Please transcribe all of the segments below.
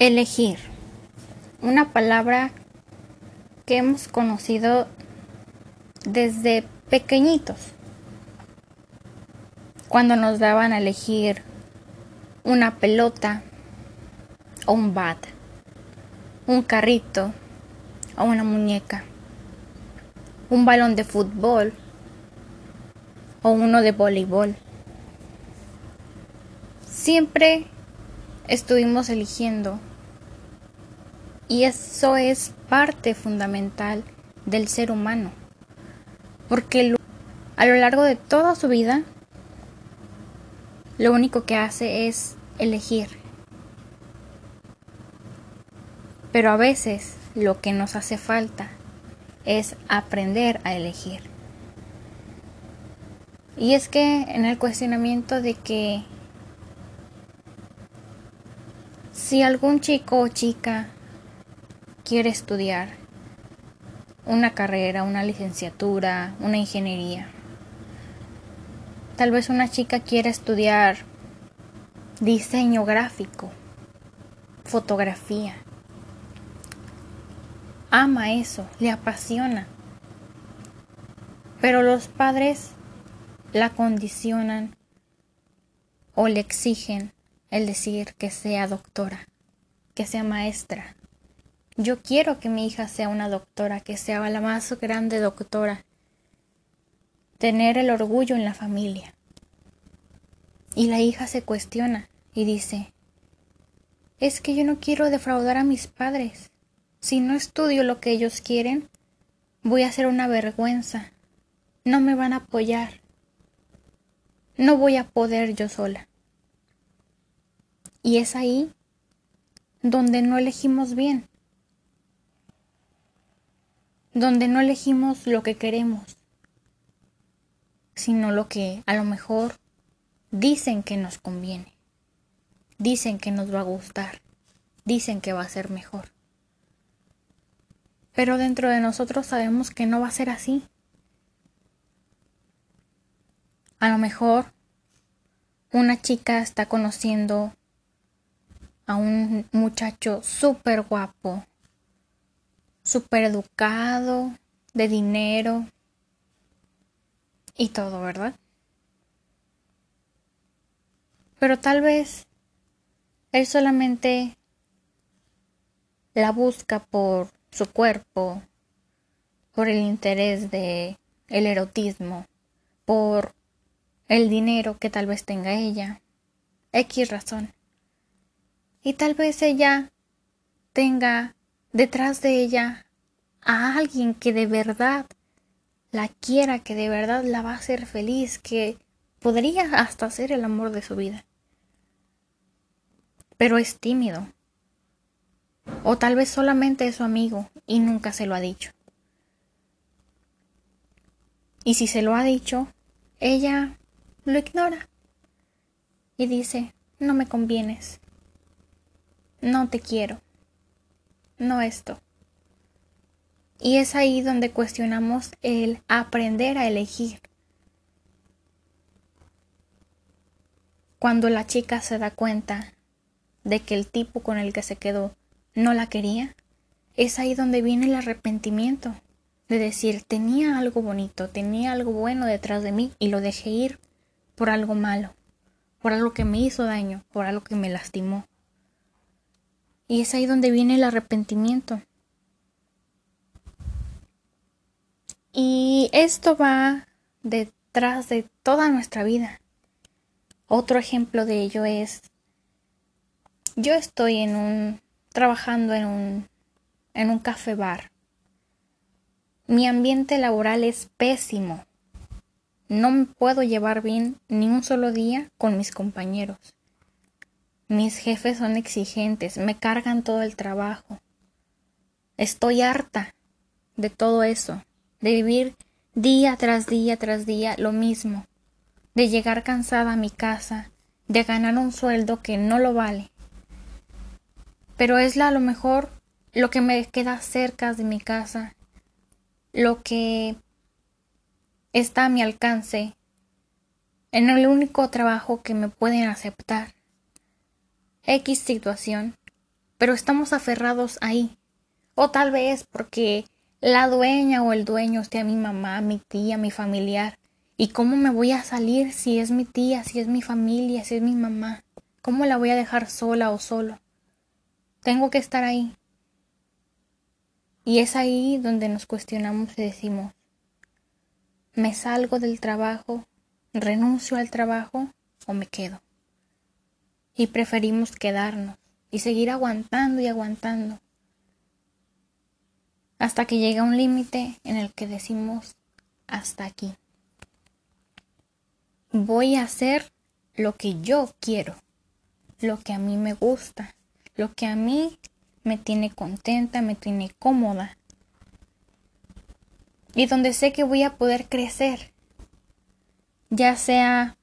Elegir. Una palabra que hemos conocido desde pequeñitos. Cuando nos daban a elegir una pelota o un bat, un carrito o una muñeca, un balón de fútbol o uno de voleibol. Siempre estuvimos eligiendo y eso es parte fundamental del ser humano. Porque a lo largo de toda su vida, lo único que hace es elegir. Pero a veces lo que nos hace falta es aprender a elegir. Y es que en el cuestionamiento de que si algún chico o chica quiere estudiar una carrera, una licenciatura, una ingeniería. Tal vez una chica quiera estudiar diseño gráfico, fotografía. Ama eso, le apasiona. Pero los padres la condicionan o le exigen el decir que sea doctora, que sea maestra, yo quiero que mi hija sea una doctora, que sea la más grande doctora. Tener el orgullo en la familia. Y la hija se cuestiona y dice, es que yo no quiero defraudar a mis padres. Si no estudio lo que ellos quieren, voy a ser una vergüenza. No me van a apoyar. No voy a poder yo sola. Y es ahí donde no elegimos bien donde no elegimos lo que queremos, sino lo que a lo mejor dicen que nos conviene, dicen que nos va a gustar, dicen que va a ser mejor. Pero dentro de nosotros sabemos que no va a ser así. A lo mejor una chica está conociendo a un muchacho súper guapo, súper educado, de dinero y todo, ¿verdad? Pero tal vez él solamente la busca por su cuerpo, por el interés de el erotismo, por el dinero que tal vez tenga ella, X razón. Y tal vez ella tenga detrás de ella a alguien que de verdad la quiera, que de verdad la va a hacer feliz, que podría hasta ser el amor de su vida. Pero es tímido. O tal vez solamente es su amigo y nunca se lo ha dicho. Y si se lo ha dicho, ella lo ignora y dice, no me convienes, no te quiero no esto. Y es ahí donde cuestionamos el aprender a elegir. Cuando la chica se da cuenta de que el tipo con el que se quedó no la quería, es ahí donde viene el arrepentimiento, de decir, tenía algo bonito, tenía algo bueno detrás de mí y lo dejé ir por algo malo, por algo que me hizo daño, por algo que me lastimó. Y es ahí donde viene el arrepentimiento. Y esto va detrás de toda nuestra vida. Otro ejemplo de ello es, yo estoy en un, trabajando en un, en un café bar. Mi ambiente laboral es pésimo. No me puedo llevar bien ni un solo día con mis compañeros. Mis jefes son exigentes, me cargan todo el trabajo. Estoy harta de todo eso, de vivir día tras día tras día lo mismo, de llegar cansada a mi casa, de ganar un sueldo que no lo vale. Pero es a lo mejor lo que me queda cerca de mi casa, lo que está a mi alcance, en el único trabajo que me pueden aceptar. X situación pero estamos aferrados ahí. O tal vez porque la dueña o el dueño esté a mi mamá, mi tía, mi familiar. ¿Y cómo me voy a salir si es mi tía, si es mi familia, si es mi mamá? ¿Cómo la voy a dejar sola o solo? Tengo que estar ahí. Y es ahí donde nos cuestionamos y decimos, ¿me salgo del trabajo, renuncio al trabajo o me quedo? Y preferimos quedarnos y seguir aguantando y aguantando hasta que llega un límite en el que decimos hasta aquí. Voy a hacer lo que yo quiero, lo que a mí me gusta, lo que a mí me tiene contenta, me tiene cómoda. Y donde sé que voy a poder crecer, ya sea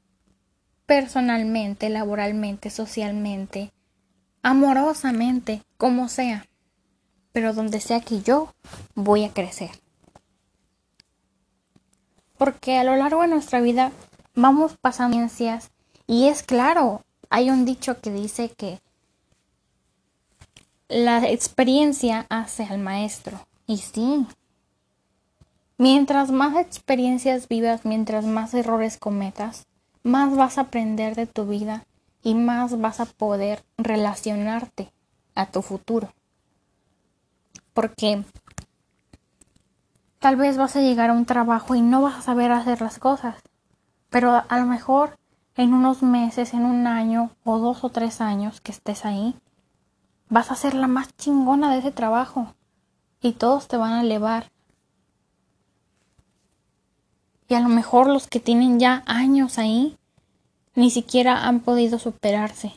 personalmente, laboralmente, socialmente, amorosamente, como sea, pero donde sea que yo voy a crecer. Porque a lo largo de nuestra vida vamos pasando ciencias y es claro, hay un dicho que dice que la experiencia hace al maestro. Y sí, mientras más experiencias vivas, mientras más errores cometas, más vas a aprender de tu vida y más vas a poder relacionarte a tu futuro. Porque tal vez vas a llegar a un trabajo y no vas a saber hacer las cosas, pero a lo mejor en unos meses, en un año o dos o tres años que estés ahí, vas a ser la más chingona de ese trabajo y todos te van a elevar. Y a lo mejor los que tienen ya años ahí ni siquiera han podido superarse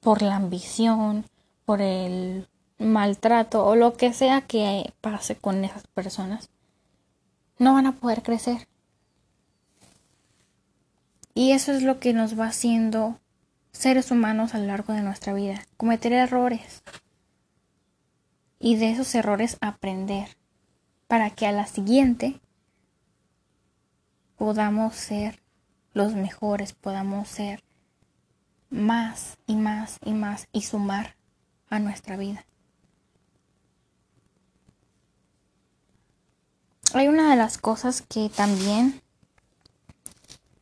por la ambición, por el maltrato o lo que sea que pase con esas personas. No van a poder crecer. Y eso es lo que nos va haciendo seres humanos a lo largo de nuestra vida. Cometer errores. Y de esos errores aprender. Para que a la siguiente podamos ser los mejores, podamos ser más y más y más y sumar a nuestra vida. Hay una de las cosas que también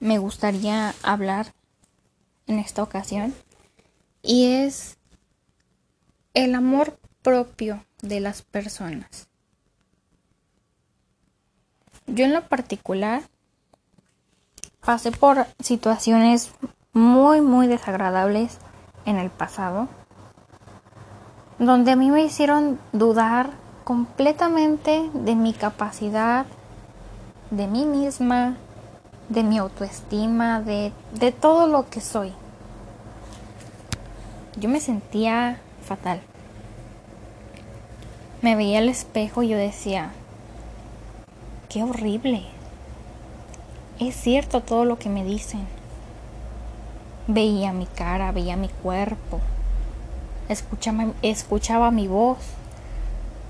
me gustaría hablar en esta ocasión y es el amor propio de las personas. Yo en lo particular pasé por situaciones muy, muy desagradables en el pasado, donde a mí me hicieron dudar completamente de mi capacidad, de mí misma, de mi autoestima, de, de todo lo que soy. Yo me sentía fatal. Me veía al espejo y yo decía, qué horrible, es cierto todo lo que me dicen. Veía mi cara, veía mi cuerpo, escuchaba, mi voz,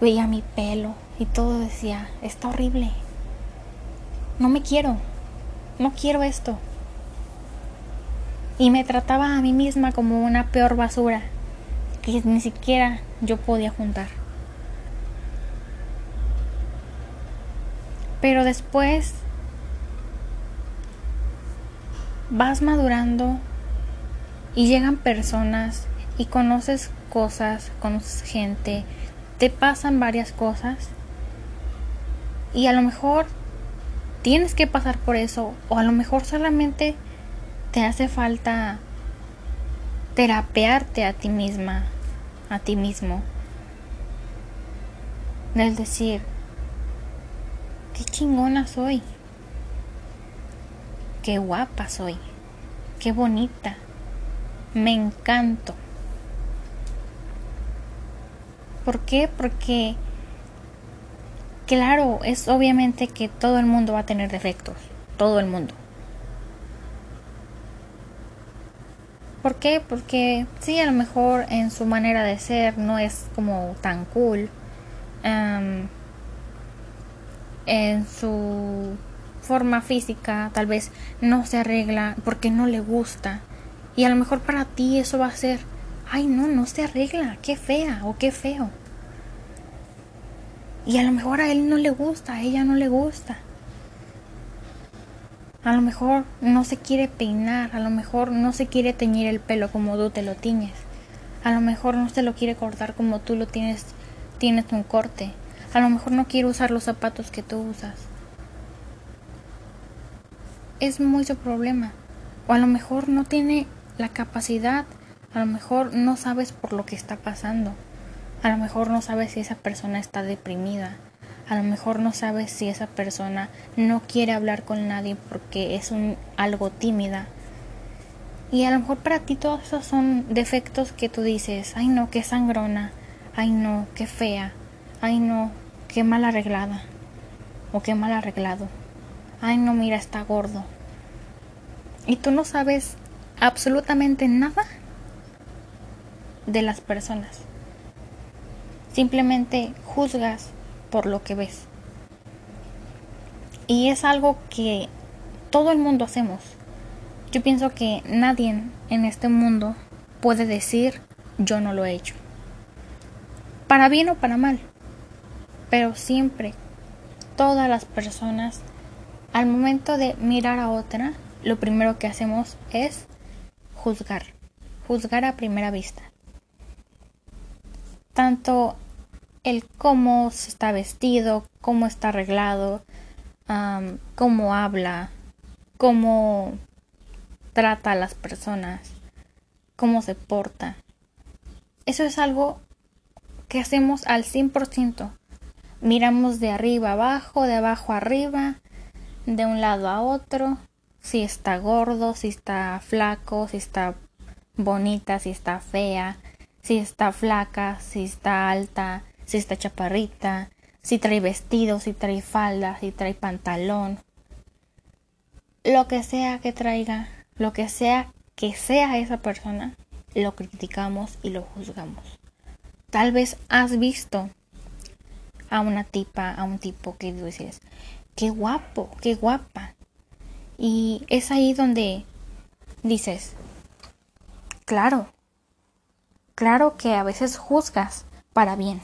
veía mi pelo y todo decía, está horrible. No me quiero, no quiero esto. Y me trataba a mí misma como una peor basura que ni siquiera yo podía juntar. Pero después vas madurando y llegan personas y conoces cosas, conoces gente, te pasan varias cosas y a lo mejor tienes que pasar por eso o a lo mejor solamente te hace falta terapearte a ti misma, a ti mismo. Es decir, qué chingona soy qué guapa soy, qué bonita, me encanto. ¿Por qué? Porque, claro, es obviamente que todo el mundo va a tener defectos, todo el mundo. ¿Por qué? Porque sí, a lo mejor en su manera de ser no es como tan cool. en su forma física, tal vez no se arregla porque no le gusta. Y a lo mejor para ti eso va a ser ay no, no se arregla, qué fea o qué feo. Y a lo mejor a él no le gusta, a ella no le gusta. A lo mejor no se quiere peinar, a lo mejor no se quiere teñir el pelo como tú te lo tiñes. A lo mejor no se lo quiere cortar como tú lo tienes, tienes un corte. A lo mejor no quiere usar los zapatos que tú usas. Es muy su problema. O a lo mejor no tiene la capacidad, a lo mejor no sabes por lo que está pasando. A lo mejor no sabes si esa persona está deprimida. A lo mejor no sabes si esa persona no quiere hablar con nadie porque es un, algo tímida. Y a lo mejor para ti todos esos son defectos que tú dices, ay no, qué sangrona, ay no, qué fea, ay no, qué mal arreglada o qué mal arreglado. Ay no, mira, está gordo. Y tú no sabes absolutamente nada de las personas. Simplemente juzgas por lo que ves. Y es algo que todo el mundo hacemos. Yo pienso que nadie en este mundo puede decir yo no lo he hecho. Para bien o para mal. Pero siempre, todas las personas, al momento de mirar a otra, lo primero que hacemos es juzgar. Juzgar a primera vista. Tanto el cómo se está vestido, cómo está arreglado, cómo habla, cómo trata a las personas, cómo se porta. Eso es algo que hacemos al 100%. Miramos de arriba abajo, de abajo arriba, de un lado a otro, si está gordo, si está flaco, si está bonita, si está fea, si está flaca, si está alta, si está chaparrita, si trae vestido, si trae falda, si trae pantalón. Lo que sea que traiga, lo que sea que sea esa persona, lo criticamos y lo juzgamos. Tal vez has visto a una tipa, a un tipo que dices, qué guapo, qué guapa. Y es ahí donde dices, claro, claro que a veces juzgas para bien.